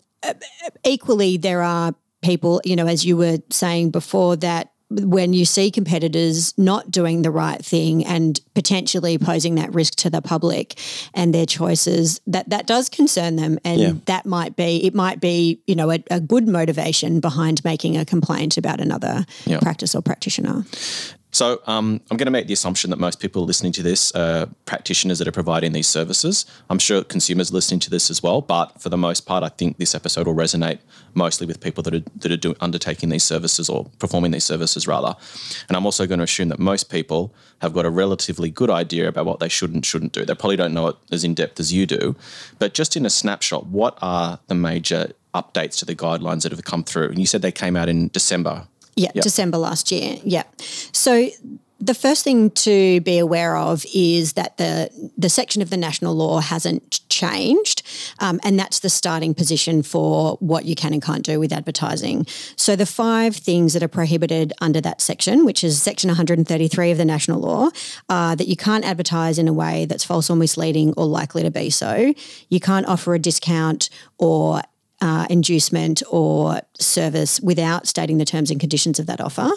equally, there are people, you know, as you were saying before, that when you see competitors not doing the right thing and potentially posing that risk to the public and their choices that that does concern them and yeah. that might be it might be you know a, a, good motivation behind making a complaint about another yeah. practice or practitioner so um, I'm going to make the assumption that most people listening to this are practitioners that are providing these services. I'm sure consumers listening to this as well, but for the most part, I think this episode will resonate mostly with people that are that are do, undertaking these services or performing these services rather. And I'm also going to assume that most people have got a relatively good idea about what they should and shouldn't do. They probably don't know it as in depth as you do, but just in a snapshot, what are the major updates to the guidelines that have come through? And you said they came out in December yeah, yep. December last year. Yeah. So the first thing to be aware of is that the the section of the national law hasn't changed, um, and that's the starting position for what you can and can't do with advertising. So the five things that are prohibited under that section, which is section 133 of the national law, are that you can't advertise in a way that's false or misleading or likely to be so. You can't offer a discount or uh, inducement or service without stating the terms and conditions of that offer.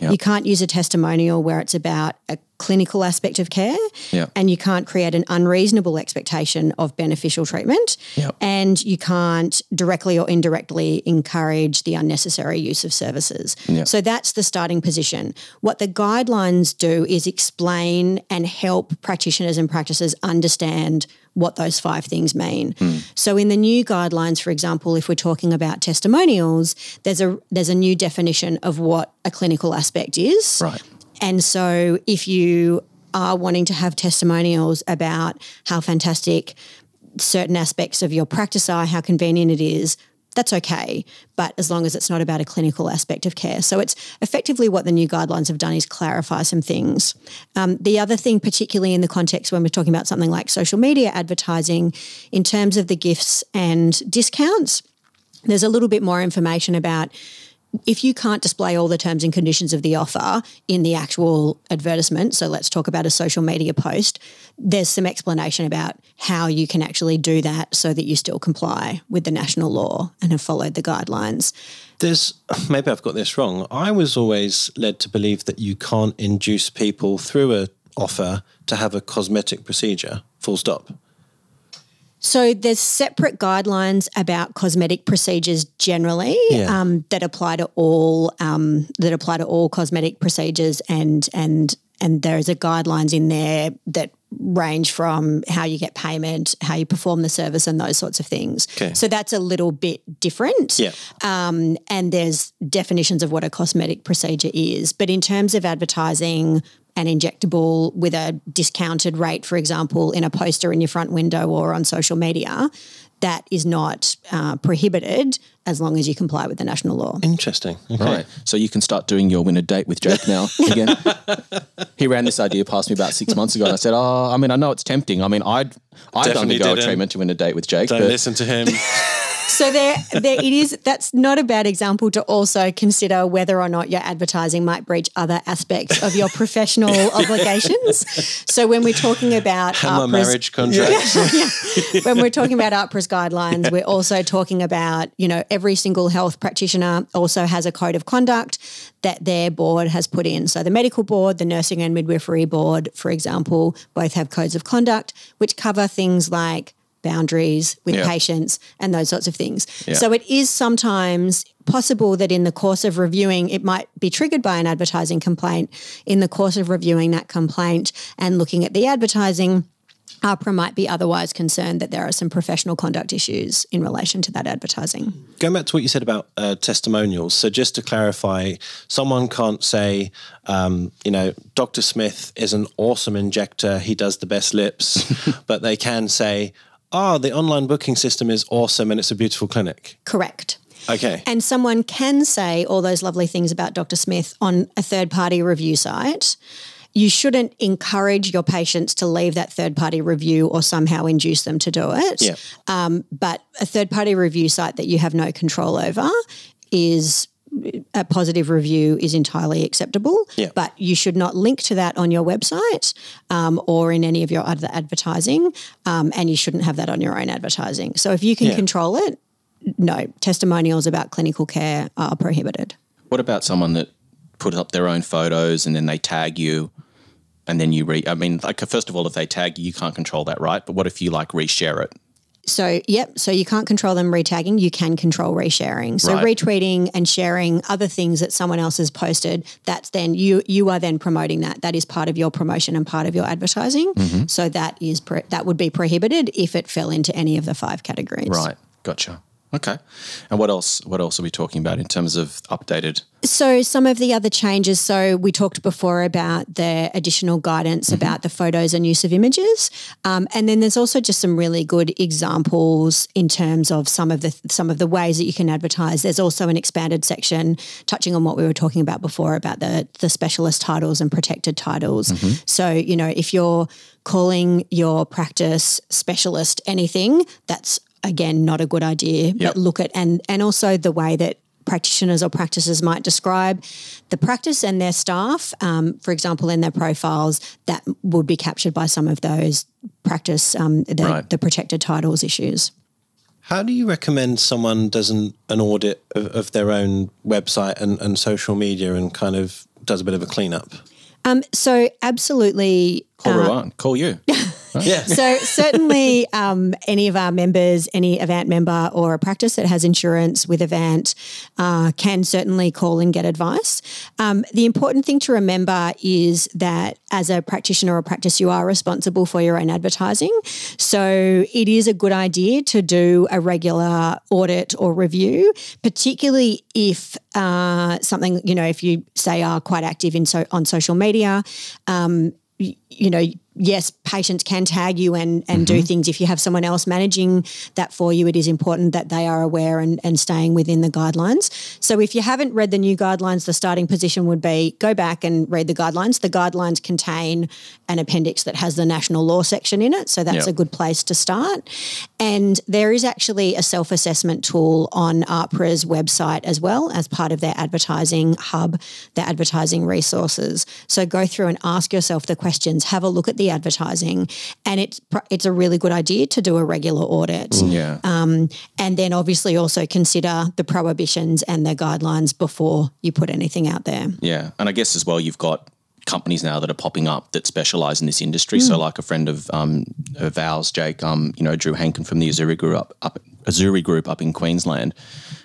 Yep. You can't use a testimonial where it's about a clinical aspect of care, yep. and you can't create an unreasonable expectation of beneficial treatment, yep. and you can't directly or indirectly encourage the unnecessary use of services. So that's the starting position. What the guidelines do is explain and help practitioners and practices understand what those five things mean. Mm. So in the new guidelines, for example, if we're talking about testimonials, there's a there's a new definition of what a clinical aspect is. Right. And so if you are wanting to have testimonials about how fantastic certain aspects of your practice are, how convenient it is, that's okay, but as long as it's not about a clinical aspect of care. So it's effectively what the new guidelines have done is clarify some things. Um, the other thing, particularly in the context when we're talking about something like social media advertising, in terms of the gifts and discounts, there's a little bit more information about if you can't display all the terms and conditions of the offer in the actual advertisement, so let's talk about a social media post, there's some explanation about how you can actually do that so that you still comply with the national law and have followed the guidelines. There's maybe I've got this wrong. I was always led to believe that you can't induce people through a offer to have a cosmetic procedure. Full stop. So there's separate guidelines about cosmetic procedures generally yeah. um, that apply to all um, that apply to all cosmetic procedures, and and and there's a guidelines in there that range from how you get payment, how you perform the service, and those sorts of things. Okay. So that's a little bit different. Yeah. Um, and there's definitions of what a cosmetic procedure is, but in terms of advertising an injectable with a discounted rate, for example, in a poster in your front window or on social media, that is not uh, prohibited as long as you comply with the national law. Interesting. Okay. Right. So you can start doing your win a date with Jake now again. he ran this idea past me about six months ago, and I said, "Oh, I mean, I know it's tempting. I mean, I'd I'd Definitely undergo a treatment to win a date with Jake. Don't but listen to him." so there, there it is. That's not a bad example to also consider whether or not your advertising might breach other aspects of your professional obligations. So when we're talking about our marriage contract, yeah, when we're talking about AHPRA's guidelines, we're also talking about you know every single health practitioner also has a code of conduct that their board has put in. So the medical board, the nursing and midwifery board, for example, both have codes of conduct which cover things like boundaries with Yeah. patients and those sorts of things. Yeah. So it is sometimes possible that in the course of reviewing, it might be triggered by an advertising complaint. In the course of reviewing that complaint and looking at the advertising, AHPRA might be otherwise concerned that there are some professional conduct issues in relation to that advertising. Going back to what you said about uh, testimonials, so just to clarify, someone can't say, um, you know, Dr. Smith is an awesome injector, he does the best lips, but they can say, oh, the online booking system is awesome and it's a beautiful clinic. Correct. Okay. And someone can say all those lovely things about Dr. Smith on a third party review site. You shouldn't encourage your patients to leave that third party review or somehow induce them to do it. Yeah. Um, but a third party review site that you have no control over is a positive review is entirely acceptable. Yeah. But you should not link to that on your website um, or in any of your other advertising. Um, and you shouldn't have that on your own advertising. So if you can Yeah. control it, no, testimonials about clinical care are prohibited. What about someone that put up their own photos and then they tag you and then you re I mean, like first of all, if they tag you, you can't control that, right? But what if you like reshare it? So, yep. So you can't control them retagging. You can control resharing. So Right. retweeting and sharing other things that someone else has posted. That's then you you are then promoting that. That is part of your promotion and part of your advertising. Mm-hmm. So that is pro- that would be prohibited if it fell into any of the five categories. Right. Gotcha. Okay. And what else what else are we talking about in terms of updated So some of the other changes. So we talked before about the additional guidance about the photos and use of images, um, and then there's also just some really good examples in terms of some of the some of the ways that you can advertise. There's also an expanded section touching on what we were talking about before about the the specialist titles and protected titles. So you know if you're calling your practice specialist anything, that's again not a good idea. Yep. But look at and and also the way that practitioners or practices might describe the practice and their staff, um, for example, in their profiles, that would be captured by some of those practice, um, the, Right. the protected titles issues. How do you recommend someone does an, an audit of, of their own website and, and social media and kind of does a bit of a cleanup? Um, so, absolutely. call uh, Rowan, call you. Yeah. So certainly, um, any of our members, any Avant member or a practice that has insurance with Avant, uh, can certainly call and get advice. Um, the important thing to remember is that as a practitioner or practice, you are responsible for your own advertising. So it is a good idea to do a regular audit or review, particularly if uh, something you know, if you say are quite active in so on social media. Um, y- you know, yes, patients can tag you and, and do mm-hmm. things. If you have someone else managing that for you, it is important that they are aware and, and staying within the guidelines. So if you haven't read the new guidelines, the starting position would be go back and read the guidelines. The guidelines contain an appendix that has the national law section in it. So that's Yep. a good place to start. And there is actually a self assessment tool on AHPRA's website as well as part of their advertising hub, their advertising resources. So go through and ask yourself the questions, have a look at the advertising, and it's it's a really good idea to do a regular audit. Yeah. Um, and then obviously also consider the prohibitions and the guidelines before you put anything out there. Yeah, and I guess as well, you've got companies now that are popping up that specialize in this industry. So, like a friend of um, of ours, Jake, um, you know, Drew Hankin from the Azuri Group up, up Azuri Group up in Queensland,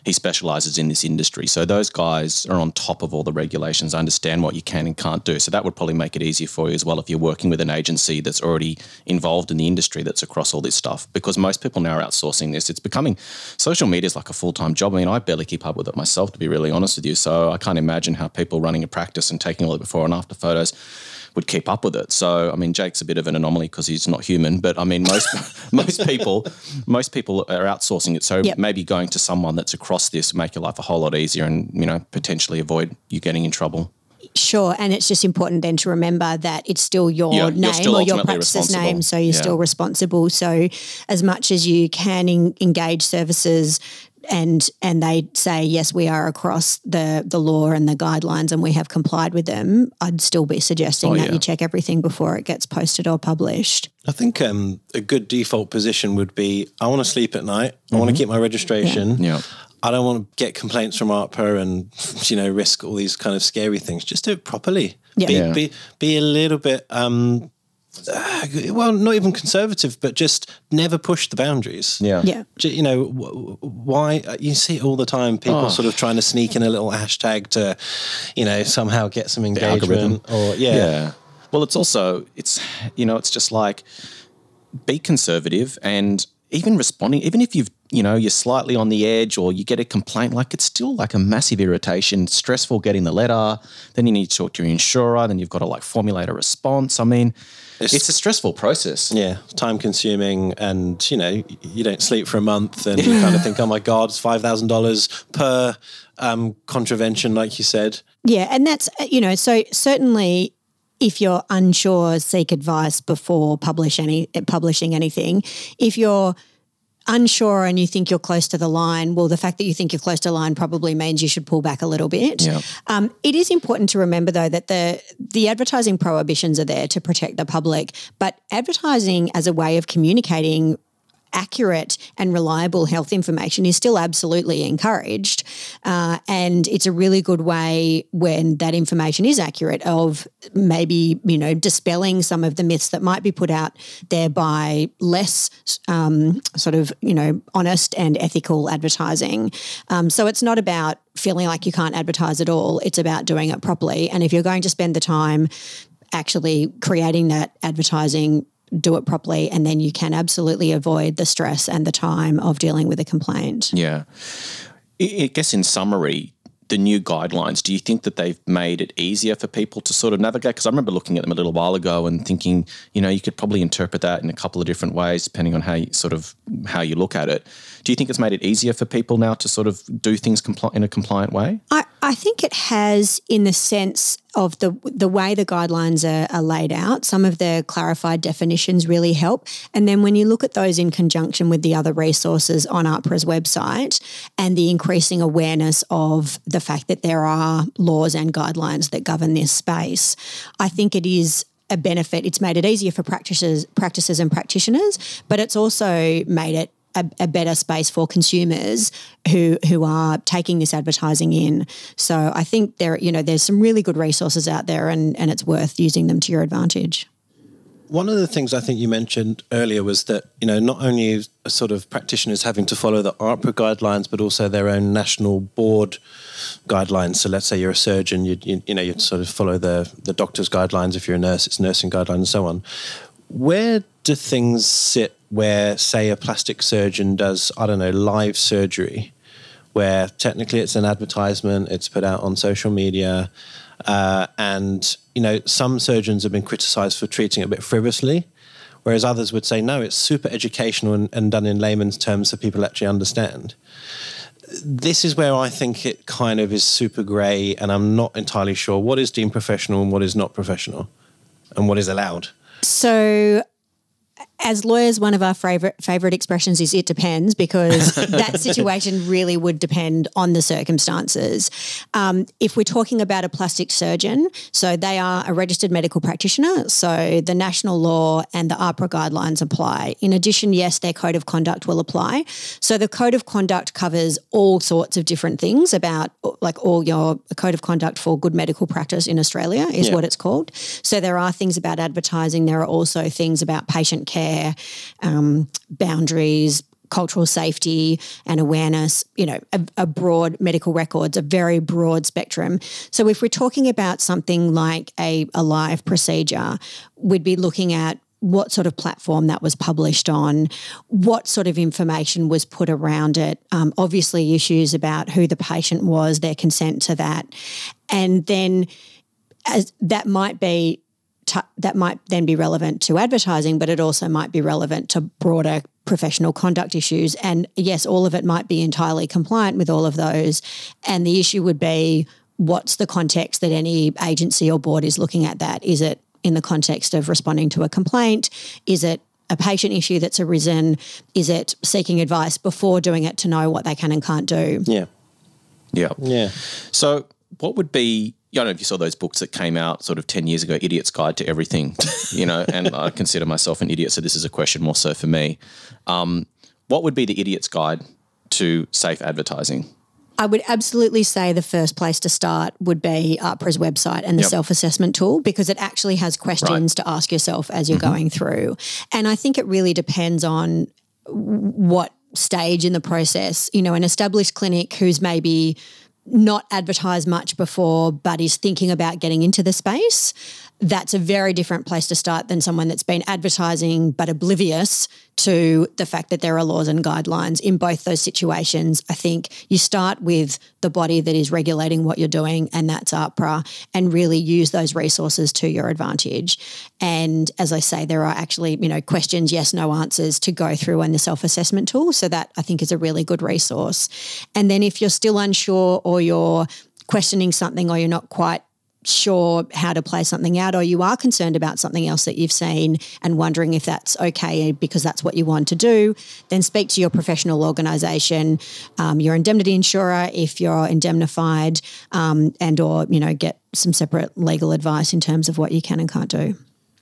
he specializes in this industry. So those guys are on top of all the regulations, understand what you can and can't do. So that would probably make it easier for you as well if you're working with an agency that's already involved in the industry that's across all this stuff. Because most people now are outsourcing this. It's becoming social media is like a full time job. I mean, I barely keep up with it myself, to be really honest with you. So I can't imagine how people running a practice and taking all the before and after photos would keep up with it. So I mean, Jake's a bit of an anomaly because he's not human, but I mean, most most people most people are outsourcing it. So Yep. maybe going to someone that's across this make your life a whole lot easier, and you know potentially avoid you getting in trouble. Sure, and it's just important then to remember that it's still your Yeah, name still or your practice's name, so you're Yeah. still responsible. So, as much as you can en- engage services, and and they say yes, we are across the the law and the guidelines, and we have complied with them, I'd still be suggesting Oh, that yeah. you check everything before it gets posted or published. I think um, a good default position would be I want to sleep at night. I want to keep my registration. Mm-hmm. Yeah. I don't want to get complaints from AHPRA and you know risk all these kind of scary things. Just do it properly. Yeah. Be, Yeah. be be a little bit um, uh, well, not even conservative, but just never push the boundaries. Yeah. Yeah. You know, why uh, you see it all the time, people Oh. sort of trying to sneak in a little hashtag to, you know, somehow get some engagement or, yeah. Yeah. Well, it's also it's you know it's just like be conservative and even responding, even if you've you know you're slightly on the edge or you get a complaint, like it's still like a massive irritation, stressful getting the letter. Then you need to talk to your insurer. Then you've got to like formulate a response. I mean, it's, a stressful process. Yeah, time consuming, and you know, you don't sleep for a month, and you kind of think, oh my God, it's $5,000 per um, contravention, like you said. Yeah, and that's uh, you know, so certainly if you're unsure, seek advice before publish any publishing anything. If you're unsure and you think you're close to the line, well, the fact that you think you're close to the line probably means you should pull back a little bit. Yeah. Um, it is important to remember, though, that the the advertising prohibitions are there to protect the public, but advertising as a way of communicating accurate and reliable health information is still absolutely encouraged. Uh, and it's a really good way when that information is accurate of maybe, you know, dispelling some of the myths that might be put out there by less um, sort of, you know, honest and ethical advertising. Um, so it's not about feeling like you can't advertise at all. It's about doing it properly. And if you're going to spend the time actually creating that advertising do it properly and then you can absolutely avoid the stress and the time of dealing with a complaint. Yeah. I guess in summary, the new guidelines, do you think that they've made it easier for people to sort of navigate? Because I remember looking at them a little while ago and thinking, you know, you could probably interpret that in a couple of different ways depending on how you sort of how you look at it. Do you think it's made it easier for people now to sort of do things in a compliant way? I, I think it has in the sense of the the way the guidelines are, are laid out. Some of the clarified definitions really help. And then when you look at those in conjunction with the other resources on AHPRA's website and the increasing awareness of the fact that there are laws and guidelines that govern this space, I think it is a benefit. It's made it easier for practitioners, practices and practitioners, but it's also made it a, a, better space for consumers who who are taking this advertising in. So I think there, you know, there's some really good resources out there, and and it's worth using them to your advantage. One of the things I think you mentioned earlier was that you know not only sort of practitioners having to follow the AHPRA guidelines, but also their own national board guidelines. So let's say you're a surgeon, you you, you know you sort of follow the the doctor's guidelines. If you're a nurse, it's nursing guidelines and so on. Where do things sit where, say, a plastic surgeon does, I don't know, live surgery, where technically it's an advertisement, it's put out on social media, uh, and you know some surgeons have been criticised for treating it a bit frivolously, whereas others would say no, it's super educational and, and done in layman's terms so people actually understand. This is where I think it kind of is super grey, and I'm not entirely sure what is deemed professional and what is not professional, and what is allowed. So as lawyers, one of our favorite favorite expressions is "it depends" because that situation really would depend on the circumstances. Um, if we're talking about a plastic surgeon, so they are a registered medical practitioner, so the national law and the AHPRA guidelines apply. In addition, yes, their code of conduct will apply. So the code of conduct covers all sorts of different things about, like all your code of conduct for good medical practice in Australia is Yeah. what it's called. So there are things about advertising. There are also things about patient care, um, boundaries, cultural safety and awareness, you know, a, a broad medical records, a very broad spectrum. So if we're talking about something like a, a live procedure, we'd be looking at what sort of platform that was published on, what sort of information was put around it, um, obviously issues about who the patient was, their consent to that, and then as that might be t- that might then be relevant to advertising, but it also might be relevant to broader professional conduct issues. And yes, all of it might be entirely compliant with all of those. And the issue would be what's the context that any agency or board is looking at that? Is it in the context of responding to a complaint? Is it a patient issue that's arisen? Is it seeking advice before doing it to know what they can and can't do? Yeah, Yeah. yeah. So, what would be? I don't know if you saw those books that came out sort of ten years ago, "Idiot's Guide to Everything," you know. and I consider myself an idiot, so this is a question more so for me. Um, what would be the idiot's guide to safe advertising? I would absolutely say the first place to start would be AHPRA's website and the Yep. self assessment tool because it actually has questions to ask yourself as you're going through. And I think it really depends on what stage in the process. You know, an established clinic who's maybe not advertised much before but is thinking about getting into the space, that's a very different place to start than someone that's been advertising but oblivious to the fact that there are laws and guidelines in both those situations. I think you start with the body that is regulating what you're doing, and that's AHPRA, and really use those resources to your advantage. And as I say, there are actually, you know, questions, yes, no answers to go through in the self assessment tool. So that I think is a really good resource. And then if you're still unsure or you're questioning something or you're not quite sure how to play something out or you are concerned about something else that you've seen and wondering if that's okay because that's what you want to do, then speak to your professional organisation, um, your indemnity insurer if you're indemnified, um, and or you know get some separate legal advice in terms of what you can and can't do.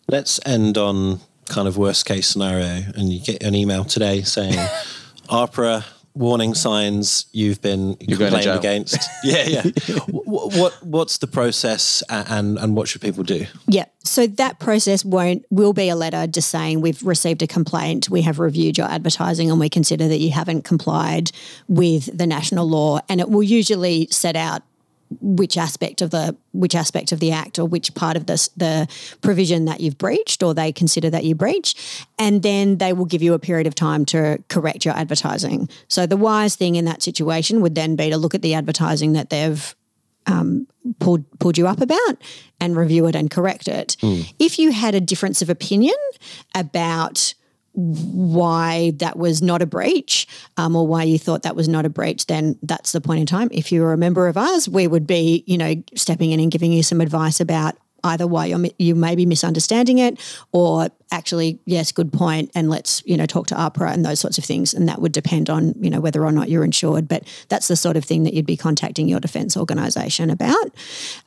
Let's end on kind of worst case scenario, and you get an email today saying, "AHPRA warning signs you've been going to complained jail." against." yeah, yeah. what, what what's the process, and and what should people do? Yeah. So that process won't will be a letter just saying we've received a complaint, we have reviewed your advertising and we consider that you haven't complied with the national law and it will usually set out which aspect of the which aspect of the act or which part of this the provision that you've breached or they consider that you breach and then they will give you a period of time to correct your advertising. So the wise thing in that situation would then be to look at the advertising that they've um, pulled pulled you up about and review it and correct it. Hmm. If you had a difference of opinion about why that was not a breach um, or why you thought that was not a breach, then that's the point in time. If you were a member of ours, we would be, you know, stepping in and giving you some advice about either why you may be misunderstanding it or actually, yes, good point, and let's, you know, talk to AHPRA and those sorts of things. And that would depend on, you know, whether or not you're insured. But that's the sort of thing that you'd be contacting your defence organisation about.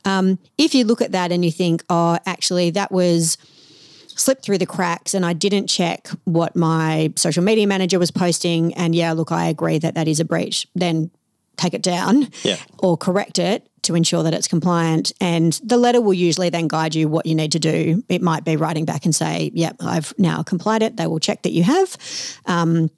Um, if you look at that and you think, oh, actually, that was slipped through the cracks and I didn't check what my social media manager was posting. And yeah, look, I agree that that is a breach. Then take it down Yeah. or correct it to ensure that it's compliant. And the letter will usually then guide you what you need to do. It might be writing back and say, yep, I've now complied it. They will check that you have. Um,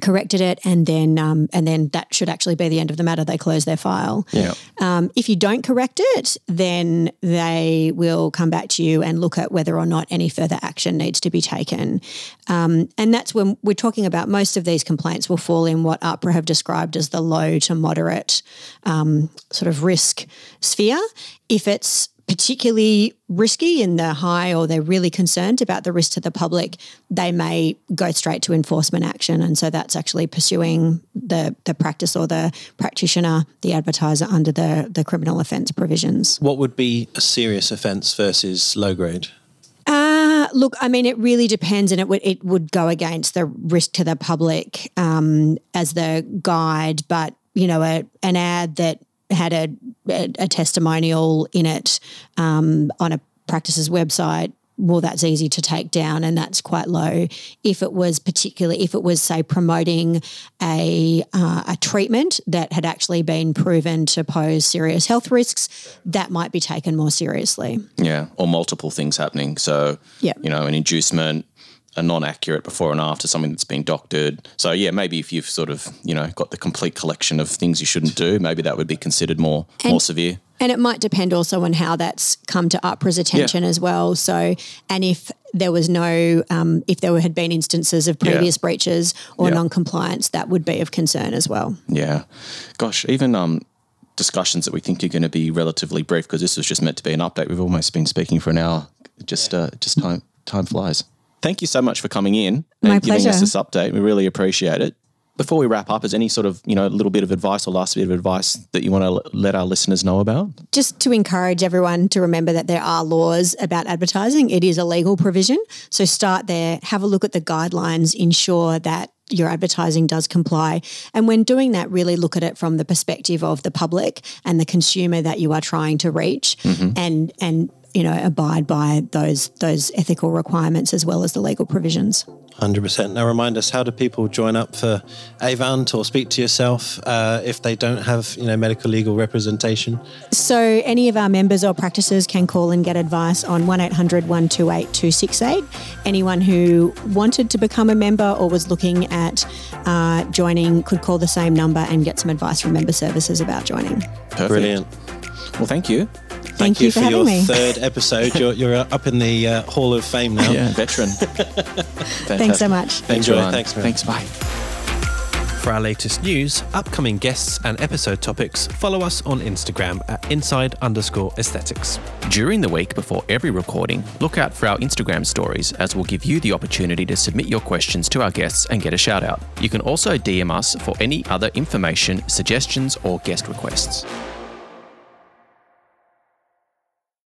corrected it and then um, and then that should actually be the end of the matter they close their file Yeah. um, if you don't correct it, then they will come back to you and look at whether or not any further action needs to be taken. Um, and that's when we're talking about most of these complaints will fall in what AHPRA have described as the low to moderate um, sort of risk sphere. If it's particularly risky in the high or they're really concerned about the risk to the public, they may go straight to enforcement action. And so that's actually pursuing the, the practice or the practitioner, the advertiser under the, the criminal offence provisions. What would be a serious offence versus low grade? Uh, look, I mean, it really depends, and it would it would go against the risk to the public um, as the guide. But you know, a, an ad that had a, a, a testimonial in it um, on a practice's website. Well, that's easy to take down, and that's quite low. If it was particularly, if it was say promoting a uh, a treatment that had actually been proven to pose serious health risks, that might be taken more seriously. Yeah, or multiple things happening. So, Yeah. you know, an inducement, a non-accurate before and after, something that's been doctored. So, yeah, maybe if you've sort of, you know, got the complete collection of things you shouldn't do, maybe that would be considered more more severe. And it might depend also on how that's come to AHPRA's attention as well. So, and if there was no, um, if there had been instances of previous breaches or Yeah. non-compliance, that would be of concern as well. Yeah. Gosh, even um, discussions that we think are going to be relatively brief because this was just meant to be an update. We've almost been speaking for an hour. Just, uh, just time, time flies. Thank you so much for coming in and My giving us this update. We really appreciate it. Before we wrap up, is any sort of you know little bit of advice or last bit of advice that you want to let our listeners know about? Just to encourage everyone to remember that there are laws about advertising. It is a legal provision. So start there, have a look at the guidelines, ensure that your advertising does comply. And when doing that, really look at it from the perspective of the public and the consumer that you are trying to reach mm-hmm. and and you know abide by those those ethical requirements as well as the legal provisions. 100%. Now, remind us, how do people join up for Avant or speak to yourself uh, if they don't have, you know, medical legal representation? So, any of our members or practices can call and get advice on 1800 128 268. Anyone who wanted to become a member or was looking at uh, joining could call the same number and get some advice from member services about joining. Perfect. Brilliant. Well, thank you. Thank, you for, for having your me. third episode. You're, you're up in the uh, Hall of Fame now. Yeah, veteran. Thanks so much. Thanks, Enjoy. Thanks, man. Thanks, bye. For our latest news, upcoming guests, and episode topics, follow us on Instagram at inside underscore aesthetics. During the week before every recording, look out for our Instagram stories as we'll give you the opportunity to submit your questions to our guests and get a shout out. You can also DM us for any other information, suggestions, or guest requests.